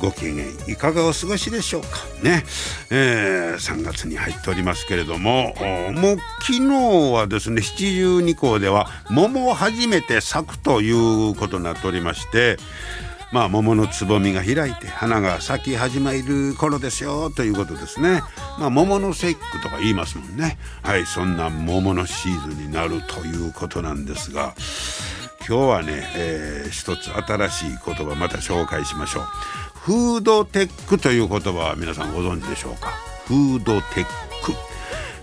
ご機嫌いかがお過ごしでしょうか？ね、えー、3月に入っておりますけれどももう昨日はですね七十二校では桃を初めて咲くということになっておりましてまあ桃のつぼみが開いて花が咲き始める頃ですよということですね。まあ桃の節句とか言いますもんね。はいそんな桃のシーズンになるということなんですが今日はね、えー、一つ新しい言葉また紹介しましょう。フードテックという言葉は皆さんご存知でしょうか？フードテック、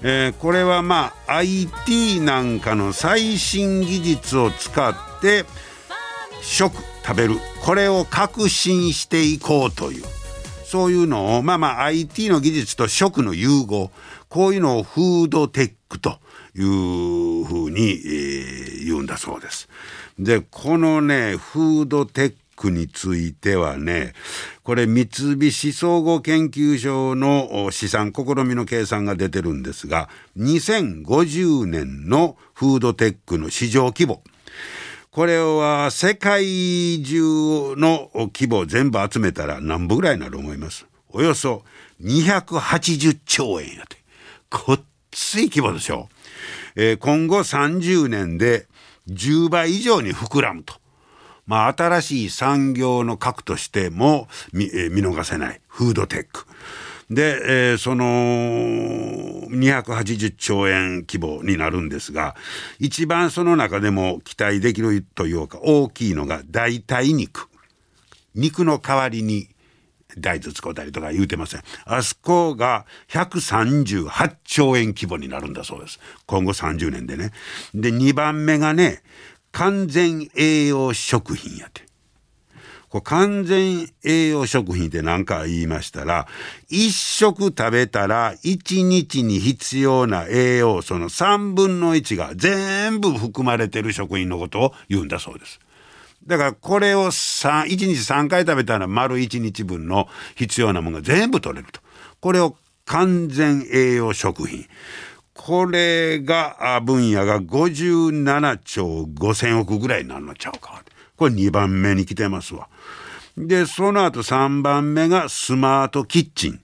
えー、これはまあ IT なんかの最新技術を使って食食べる。これを革新していこうという。そういうのをまあまあ IT の技術と食の融合。こういうのをフードテックというふうに、えー、言うんだそうです。でこのねフードテックについてはねこれ三菱総合研究所の試算試みの計算が出てるんですが2050年のフードテックの市場規模。これは世界中の規模全部集めたら何歩ぐらいになると思います？およそ280兆円やて。こっつい規模でしょ、えー、今後30年で10倍以上に膨らむと。まあ、新しい産業の核としても見,、え、見逃せない。フードテック。で、えー、その280兆円規模になるんですが一番その中でも期待できるというか大きいのが代替肉。肉の代わりに大豆使うたりとか言うてません。あそこが138兆円規模になるんだそうです。今後30年でね。で2番目がね完全栄養食品やてこれ完全栄養食品って何か言いましたら一食食べたら一日に必要な栄養素の3分の1が全部含まれてる食品のことを言うんだそうです。だからこれを1日3回食べたら丸1日分の必要なものが全部取れると。これを完全栄養食品。これが分野が57兆5,000億ぐらいになるのちゃうか。これ2番目に来てますわ。で、その後3番目がスマートキッチン、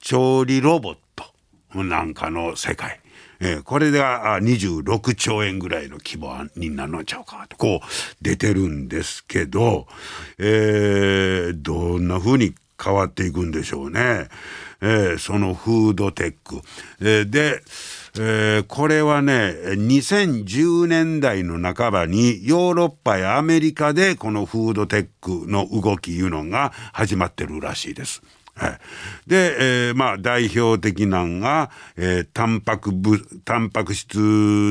調理ロボットなんかの世界。これが26兆円ぐらいの規模になるのちゃうかとこう出てるんですけど、えー、どんな風に変わっていくんでしょうね。えー、そのフードテック。え、で、えー、これはね2010年代の半ばにヨーロッパやアメリカでこのフードテックの動きいうのが始まってるらしいです。はい、で、えー、まあ代表的なんが、えー、タンパク部タンパク質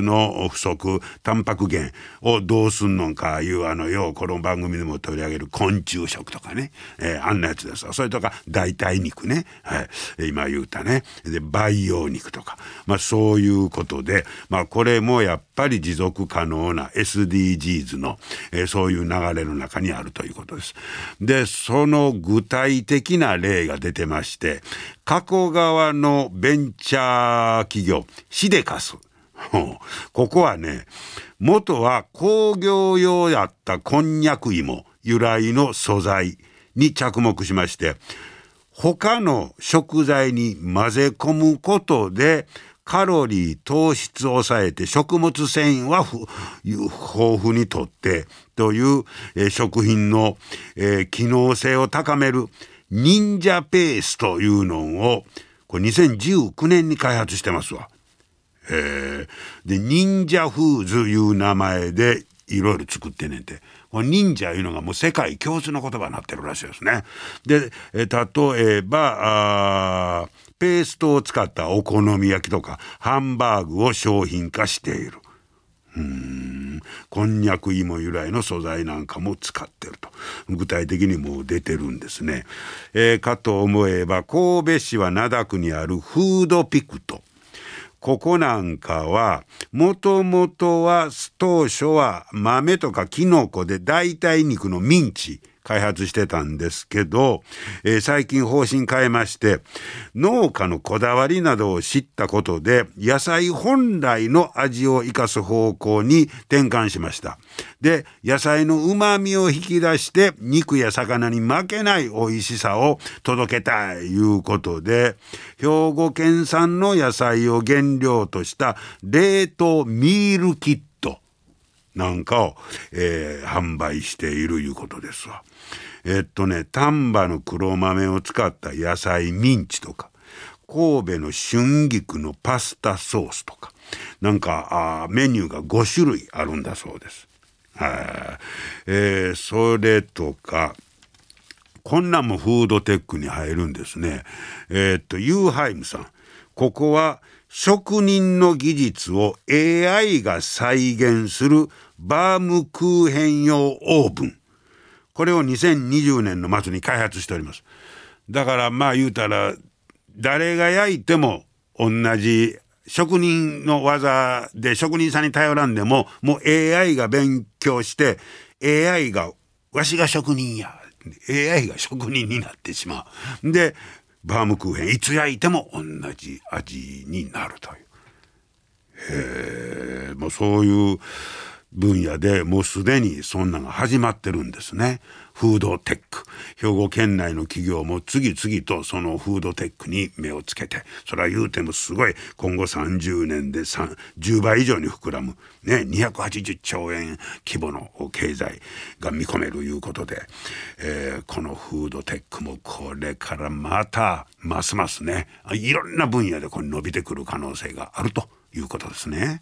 の不足タンパク源をどうすんのかいうあのようこの番組でも取り上げる昆虫食とかね、えー、あんなやつですそれとか代替肉ね、はい、今言うたね。で培養肉とか、まあ、そういうことで、まあ、これもやっぱり持続可能な SDGs の、えー、そういう流れの中にあるということです。でその具体的な例がが出てまして加古川のベンチャー企業シデカス。ここはね元は工業用やったこんにゃく芋由来の素材に着目しまして他の食材に混ぜ込むことでカロリー糖質を抑えて食物繊維は豊富にとってという、えー、食品の、えー、機能性を高める忍者ペースというのをこれ2019年に開発してますわ。えー、で忍者フーズいう名前でいろいろ作ってねんて。忍者いうのがもう世界共通の言葉になってるらしいですね。で、え例えばペーストを使ったお好み焼きとかハンバーグを商品化している。うん。こんにゃく芋由来の素材なんかも使ってると。具体的にもう出てるんですね。えー、かと思えば神戸市は灘区にあるフードピクト。ここなんかは、もともとは、当初は豆とかキノコで代替肉のミンチ、開発してたんですけど、えー、最近方針変えまして、農家のこだわりなどを知ったことで、野菜本来の味を生かす方向に転換しました。で、野菜の旨味を引き出して、肉や魚に負けない美味しさを届けたいいうことで、兵庫県産の野菜を原料とした冷凍ミールキットなんかを、えー、販売しているいうことですわ。えっとね丹波の黒豆を使った野菜ミンチとか神戸の春菊のパスタソースとかなんかメニューが5種類あるんだそうです。えー、それとかこんなんもフードテックに入るんですね。えー、っとユーハイムさんここは職人の技術を AI が再現するバームクーヘン用オーブンこれを2020年の末に開発しております。だからまあ言うたら誰が焼いても同じ職人の技で職人さんに頼らんでももう AI が勉強して AI がわしが職人や AI が職人になってしまう。でバームクーヘンいつ焼いても同じ味になるという。へえもうそういう分野でもうすでにそんなが始まってるんですね。フードテック。兵庫県内の企業も次々とそのフードテックに目をつけて、それは言うてもすごい今後30年で10倍以上に膨らむ、ね、280兆円規模の経済が見込めるいうことで、えー、このフードテックもこれからまたますますね、いろんな分野でこれ伸びてくる可能性があるということですね。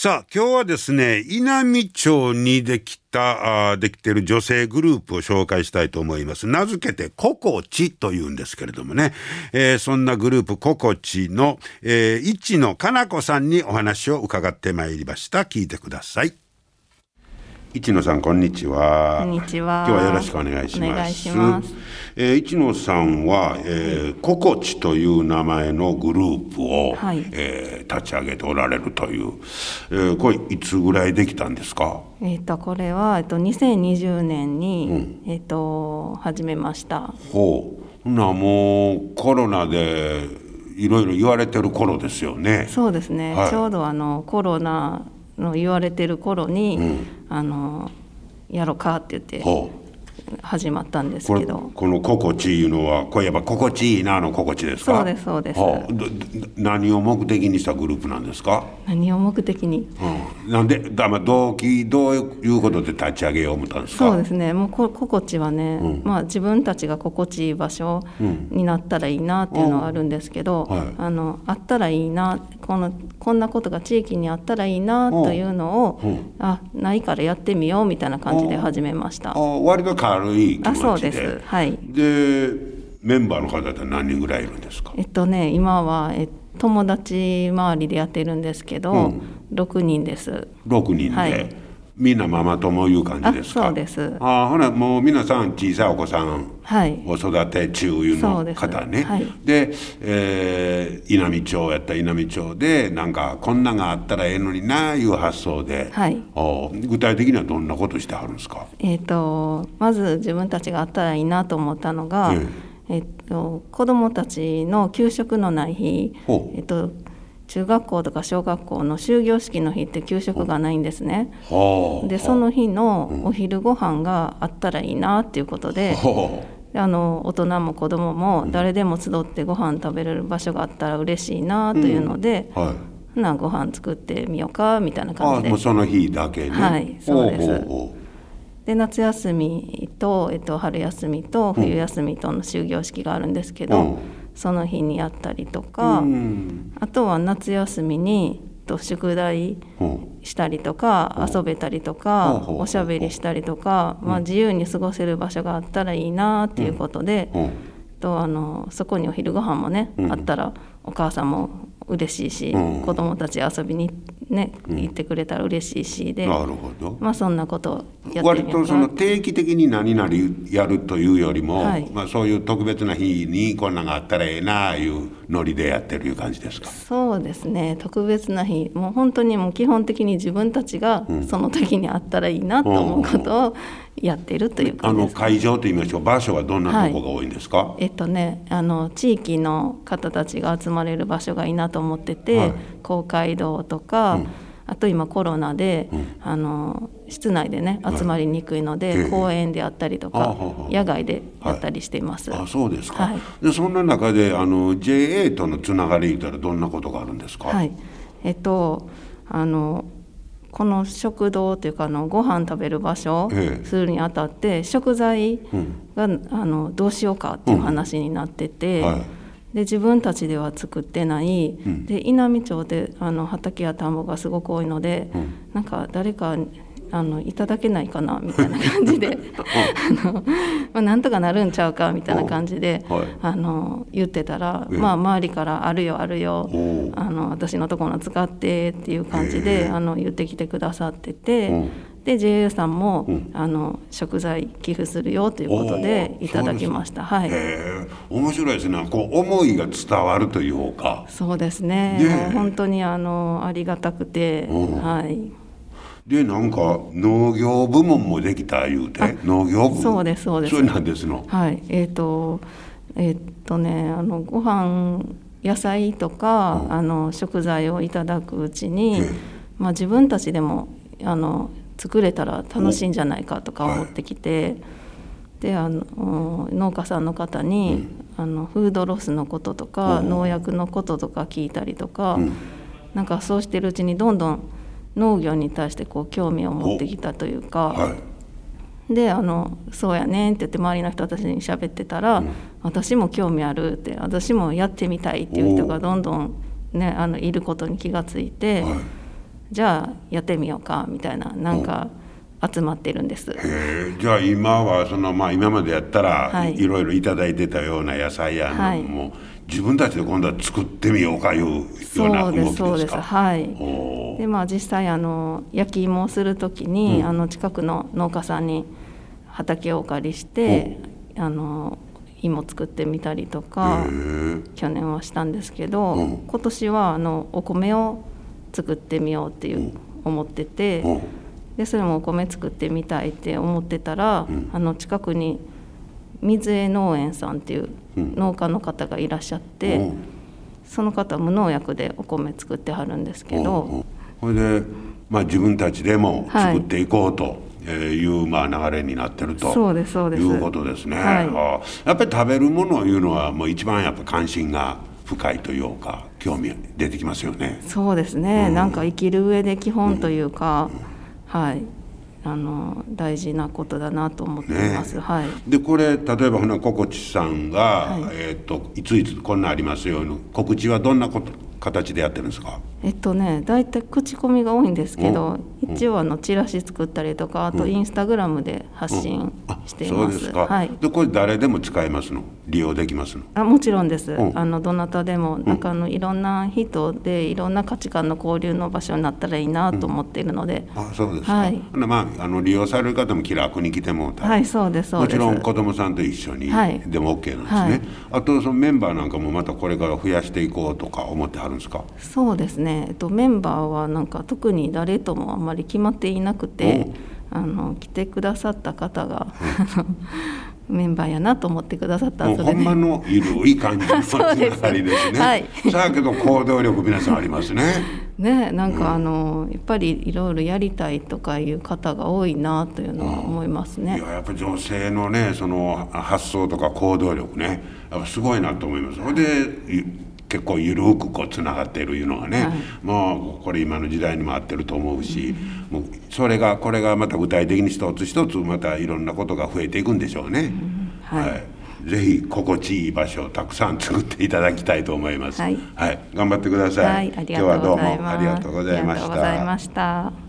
さあ今日はですね稲美町にできたあできてる女性グループを紹介したいと思います。名付けてココチというんですけれどもね、えー、そんなグループココチの、えー、市野かな子さんにお話を伺ってまいりました。聞いてください。一野さんこんにちは。こんにちは。今日はよろしくお願いします。お願いします。えー、一野さんは、えー、ココチという名前のグループを、はい、えー、立ち上げておられるという、えー、これいつぐらいできたんですか？えっ、とこれはえっ、と2020年に、うん、えっ、と始めました。ほう。なもうコロナでいろいろ言われてる頃ですよね。そうですね。はい、ちょうどあのコロナの言われてる頃に、うん、あのやろうかって言って始まったんですけど。この心地いいのはこれやっぱ心地いいなの心地ですか？そうですそうです、何を目的にしたグループなんですか？何を目的に、うん、なんでだ、まあ、動機どういうことで立ち上げよう思ったんですか？そうですね。もうこ心地はね、うん、まあ自分たちが心地いい場所になったらいいなっていうのはあるんですけど、はい、あのあったらいいなこのこんなことが地域にあったらいいなというのを、あないからやってみようみたいな感じで始めました。割と軽い気持ちで。あそうです。はい。でメンバーの方って何人ぐらいいるんですか？えっとね今は、え友達周りでやってるんですけど、うん、6人です。6人で、はい。みんなママ友いう感じですか？そうです。あほなもう皆さん小さいお子さんを育て中の方ね、はい、で、えー、稲美町やったら稲美町でなんかこんながあったらええのにないう発想で、はい、お具体的にはどんなことしてはるんですか？えっ、ー、とまず自分たちがあったらいいなと思ったのが、えー、と、子どもたちの給食のない日、えっと中学校とか小学校の終業式の日って給食がないんですね。はあでその日のお昼ご飯があったらいいなっていうことで、はあの大人も子供も誰でも集ってご飯食べれる場所があったら嬉しいなというので、あはい。ほなご飯作ってみようかみたいなあ感じで。もうその日だけね。はいそうです。で夏休みと、えっと、春休みと冬休みとの終業式があるんですけど、うん。その日にやったりとうか、うん。あとは夏休みにと宿題うん。したりとか遊べたりとかおしゃべりしたりとか、まあ、自由に過ごせる場所があったらいいなっていうことで、うん。とあのそこにお昼ご飯もね、あったらお母さんも嬉しいし、うん。子供たち遊びに、ね行ってくれたら嬉しいしで、なるほど。まあそんなことをや割とその定期的に何々やるというよりも、はい。まあ、そういう特別な日にこんなんがあったらええなあいうノリでやってるいう感じですか？そうですね。特別な日。もう本当にもう基本的に自分たちがその時にあったらいいなと思うことをやってるというあの感じです。会場といいましょう場所はどんなとこが多いんですか、えっとねあの地域の方たちが集まれる場所がいいなと思ってて、はい。公会堂とか、あと今コロナで、あの室内でね集まりにくいので、ええ。公園であったりとか、野外でやったりしています。あそうですか、はい。でそんな中であの JA とのつながり言ったらどんなことがあるんですか、はい、えっとあのこの食堂というかあのご飯食べる場所ええ。するにあたって食材が、あのどうしようかっていう話になってて、はいで自分たちでは作ってない、で稲美町であの畑や田んぼがすごく多いので、なんか誰かあのいただけないかなみたいな感じで。あの、まあ、なんとかなるんちゃうかみたいな感じで、はい。あの言ってたら、ええまあ、周りから「あるよあるよあの私のところの使って」っていう感じで、あの言ってきてくださってて、うんで JA さんも、ん。あの食材寄付するよということでいただきました。はい。面白いですね。こう思いが伝わるというか。そうですね。ね本当にあのありがたくて、うん。はい。でなんか農業部門もできた言うて？農業部そうですそうです。それなんですの？はい。えっ、とえっ、とねあのご飯野菜とか、あの食材をいただくうちに、ええ。まあ自分たちでもあの作れたら楽しいんじゃないかとか思ってきて。であの農家さんの方に、あのフードロスのこととか、農薬のこととか聞いたりとか、なんかそうしてるうちにどんどん農業に対してこう興味を持ってきたというか、はい。であの「そうやねん」って言って周りの人たちに喋ってたら、私も興味あるって私もやってみたいっていう人がどんどん、ね、あのいることに気がついて、はいじゃあやってみようかみたいななんか集まってるんです。へえじゃあ今はそのまあ今までやったら、はい。い、ろいろいただいてたような野菜やはい。のも、自分たちで今度は作ってみようかいうようなそう動きですか？そうです。はい。でまあ実際あの焼き芋をする時に、あの近くの農家さんに畑をお借りして、あの芋作ってみたりとか、去年はしたんですけど、うん。今年はあのお米を作ってみようっていう思ってて、うん。でそれもお米作ってみたいって思ってたら、あの近くに水江農園さんっていう農家の方がいらっしゃって、うん。その方は無農薬でお米作ってはるんですけど、それで、まあ、自分たちでもはい。作っていこうという、まあ、流れになってると。そうですそうです。いうことですね。はい。やっぱり食べるものいうのはもう一番やっぱ関心が深いというか興味出てきますよね。そうですね、なんか生きる上で基本というか、はい。あの大事なことだなと思っています。ねはい。でこれ例えばほなココチさんが、はい。えー、といついつこんなんありますよの告知はどんなこと形でやってるんですか？えっとね大体口コミが多いんですけど、一応あのチラシ作ったりとかあとインスタグラムで発信あしていま。そうですすか、はい。でこれ誰でも使えますの？利用できますの？あもちろんです、うん。あのどなたでもなんかあのいろんな人でいろんな価値観の交流の場所になったらいいなと思っているので、あそうですか、はい。まああの利用される方も気楽に来てもはいそうです。もちろん子供さんと一緒にはい。でも OK なんですね、はい。あとそのメンバーなんかもまたこれから増やしていこうとか思ってはるんですか？そうですね、えっと、メンバーはなんか特に誰ともあんまり決まっていなくてあの来てくださった方があの メンバーやなと思ってくださったもうほんまのゆるい感じのつながりですね。はいさあけど行動力皆さんありますね。ねなんかあの、やっぱりいろいろやりたいとかいう方が多いなというのは思いますねい。ややっぱ女性のねその発想とか行動力ねやっぱすごいなと思います。それでゆ結構ゆるくこうつながっているいうのはね、もうこれ今の時代にも合ってると思うし、もうそれがこれがまた具体的に一つ一つまたいろんなことが増えていくんでしょうね。はいぜひ心地いい場所をたくさん作っていただきたいと思います。はい頑張ってください。はい、ありが今日はどうとうございます。もありがとうございましありがとうございた。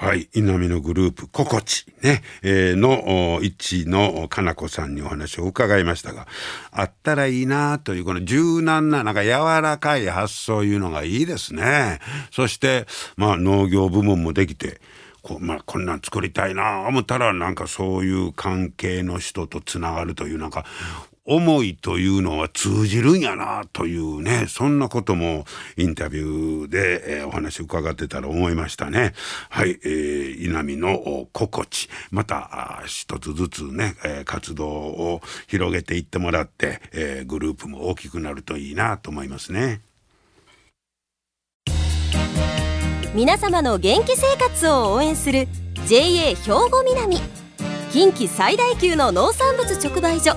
はい。稲見のグループ、ココチ、ね、えーの、一のかなこさんにお話を伺いましたが、あったらいいなという、この柔軟な、なんか柔らかい発想いうのがいいですね。そして、まあ農業部門もできて、こまあ、こんなん作りたいな思ったらなんかそういう関係の人とつながるというなんか思いというのは通じるんやなというねそんなこともインタビューで、えーお話伺ってたら思いましたね。はい、えー、稲見の心地また一つずつね、えー活動を広げていってもらって、えーグループも大きくなるといいなと思いますね。皆様の元気生活を応援する JA 兵庫南近畿最大級の農産物直売所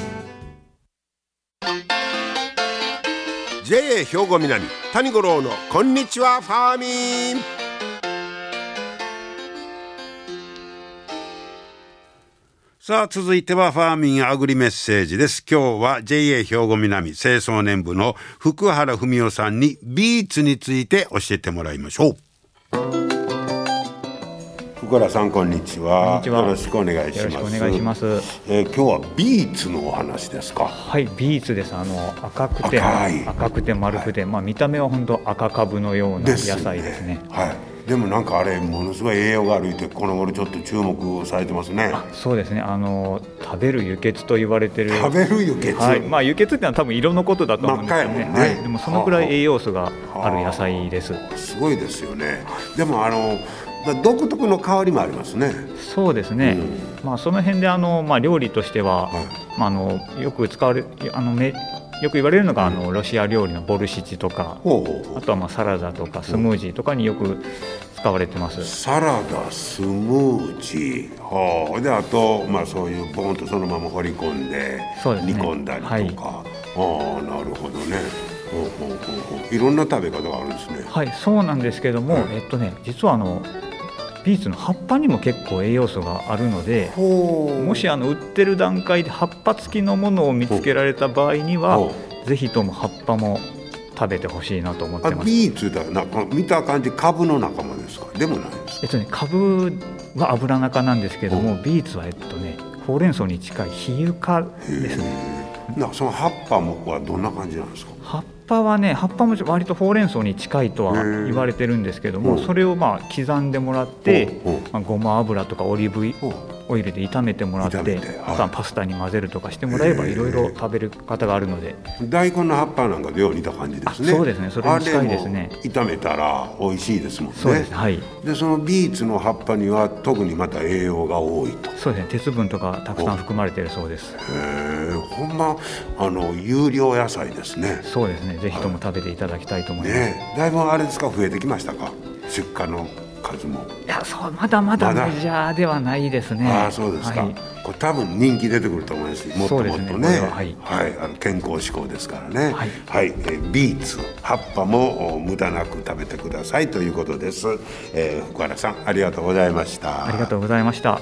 JA 兵庫南谷五郎のこんにちはファーミン。さあ続いてはファーミンアグリメッセージです。今日は JA 兵庫南清掃年部の福原文夫さんにビーツについて教えてもらいましょう。福原さんこんにちは。よろしくお願いします。お願いします。えー今日はビーツのお話ですか？はい、ビーツです。あの赤くて赤くて丸くて、まあ見た目は本当赤株のような野菜ですね。はい。でもなんかあれものすごい栄養があるってこの頃ちょっと注目されてますね。そうですね。あの食べる輸血と言われてる。食べる輸血、はい、まあ輸血ってのは多分色のことだと思うんですよね。ねはい、でもそのくらい栄養素がある野菜です。すごいですよね。でもあの独特の香りもありますね。そうですね。まあその辺であのまあ料理としては、はい。まああのよく使われあのめよく言われるのがあのロシア料理のボルシチとか。あとはまあサラダとかスムージーとかによく使われてます。サラダスムージー。はあであとまあそういうボンとそのまま掘り込んでね。煮込んだりとか、ああなるほどね。ほうほうほうほう。いろんな食べ方があるんですね。はい、そうなんですけども、えっとね、実はあのビーツの葉っぱにも結構栄養素があるので、もしあの売ってる段階で葉っぱ付きのものを見つけられた場合にはほ、ぜひとも葉っぱも食べてほしいなと思っあてます。ビーツだ。な見た感じ株の仲間ですか？でもないですえっとね、株は油中なんですけども、ビーツはえっとね、ほうれん草に近い比喩科ですね。なんかその葉っぱもはどんな感じなんですか？葉っぱはね葉っぱも割とほうれん草に近いとは言われてるんですけどもう。んそれをまあ刻んでもらってまあごま油とかオリーブオイルで炒めてもらってはい。あとはパスタに混ぜるとかしてもらえばいろいろ食べる方があるので。大根の葉っぱなんかでよう似た感じですね。あそうですね。それに近いですね。炒めたら美味しいですもんね。そうです。ねはい。でそのビーツの葉っぱには特にまた栄養が多いと。へそうですね。鉄分とかたくさん含まれているそうです。えほんまあの有料野菜ですね。そうですね。ぜひとも食べていただきたいと思います、ねだいぶあれですか？増えてきましたか？出荷の数も、いやそうまだまだメジャーではないですね。ああそうですか、はい。これ多分人気出てくると思います。しもっともっとね。ねこれははい。あの健康志向ですからね。はい。えービーツ葉っぱもお無駄なく食べてください。ということです、えー福原さんありがとうございました。ありがとうございました。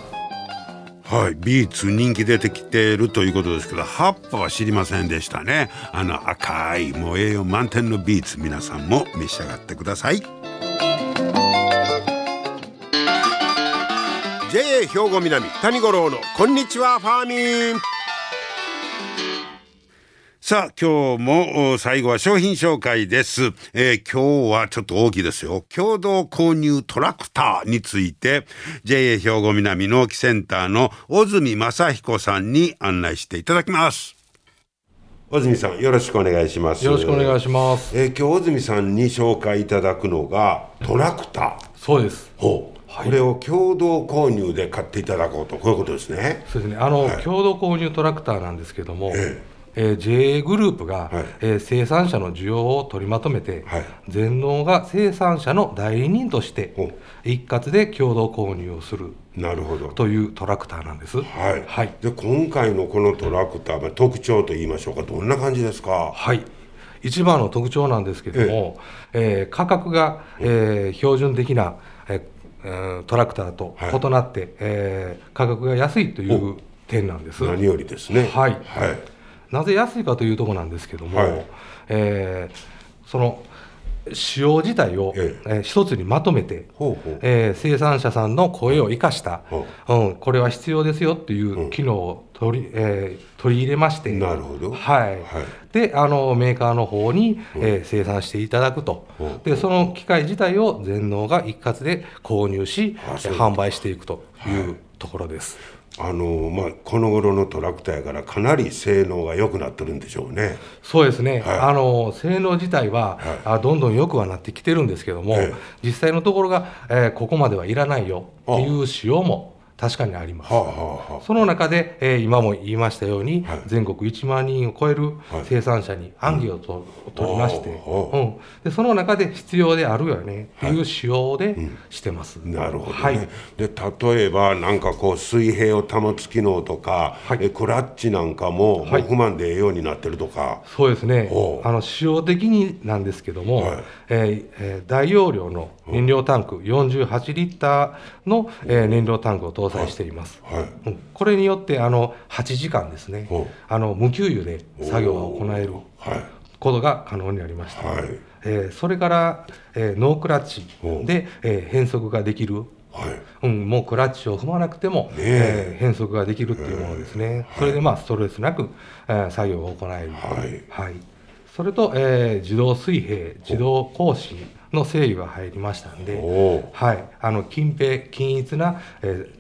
はい、ビーツ人気出てきているということですけど葉っぱは知りませんでしたね。あの赤いもう栄養満点のビーツ皆さんも召し上がってください JA 兵庫南谷五郎のこんにちはファーミン。さあ今日も最後は商品紹介です、えー、今日はちょっと大きいですよ。共同購入トラクターについて JA 兵庫南農機センターの小住正彦さんに案内していただきます。小住さんよろしくお願いします。よろしくお願いします、えー、今日小住さんに紹介いただくのがトラクター。そうです。ほうこれを共同購入で買っていただこうとこういうことですね。そうですね。あの、はい、共同購入トラクターなんですけども、ええ。えー、JA グループが、はい、えー、生産者の需要を取りまとめて、はい、全農が生産者の代理人として一括で共同購入をする。なるほど。というトラクターなんです。はい、はい、で今回のこのトラクター、特徴といいましょうか。どんな感じですか？はい。一番の特徴なんですけども、ええ。ー、価格が、えー、標準的な、えー、トラクターと異なって、はい、えー、価格が安いという点なんです。何よりですね。はい、はい。なぜ安いかというところなんですけども、はい、えー、その使用自体を、ええ。ー、一つにまとめて、ほえー、生産者さんの声を生かした、う。ん、これは必要ですよっていう機能を取り,、えー、取り入れまして。なるほど、はい、はい、であのメーカーの方に、えー、生産していただくと、でその機械自体を全農が一括で購入し販売していくというところです。あのまあ、この頃のトラクターやからかなり性能が良くなってるんでしょうね。そうですね、はい、あの性能自体は、はい、あどんどん良くはなってきてるんですけども、実際のところが、えー、ここまではいらないよっていう仕様も確かにあります。はあはあ、その中で、えー、今も言いましたように、はい、全国1万人を超える生産者に案議をと、うん、取りまして、うん、でその中で必要であるよねとい。う仕様でしてます。うん、なるほど、ね、はい、で例えばなんかこう水平を保つ機能とか、はい、えクラッチなんかも不満でええようになってるとか、そうですね。あの仕様的になんですけども、はい、えーえー、大容量の燃料タンク48リッターの、えー、燃料タンクを搭載しています、はい、これによってあの8時間ですね。あの無給油で作業が行えることが可能になりました、はい、えー、それから、えー、ノークラッチで、えー、変速ができる。はい、うん、もうクラッチを踏まなくても、ねえ。ー、変速ができるっていうものですね、それでまあストレスなく、えー、作業が行える、はい、はい、それと、えー、自動水平自動更新の制御が入りましたんで、はい、あの均平均一な、えー、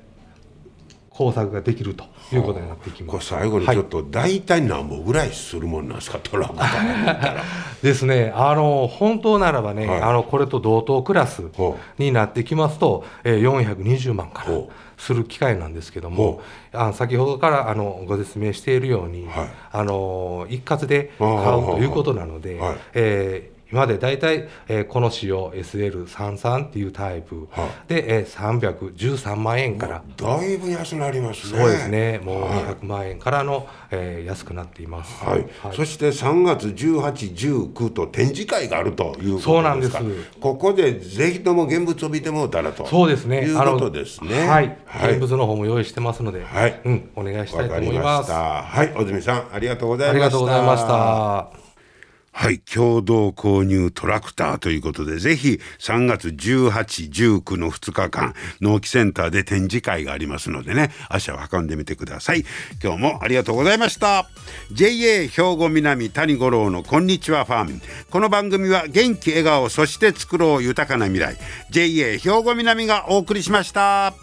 工作ができるということになってきます。これ最後にちょっと、大体何本ぐらいするもんなんですか、トラクターですね、あの本当ならばね、はい、あのこれと同等クラスになってきますと、えー、420万からする機械なんですけども、あ先ほどからあのご説明しているように、はい、あの一括で買うということなので、はい、えー今まで大体、えー、この仕様 SL33 っていうタイプ。で、えー、313万円から、だいぶ安なりますね。そうですね。もう200万円からの、えー、安くなっています、はい、はい、そして3月1819と展示会があるというそうなんです。ここでぜひとも現物を見てもうたらとそうですね。いうことですね。はい、はい、現物の方も用意してますので、はい、うん、お願いしたいと思います。はい。小泉さんありがとうございました。ありがとうございましたはい、共同購入トラクターということで、ぜひ3月18、19の2日間、納期センターで展示会がありますのでね、足を運んでみてください。今日もありがとうございました。JA 兵庫南谷五郎のこんにちはファーム。この番組は元気笑顔、そして作ろう豊かな未来。JA 兵庫南がお送りしました。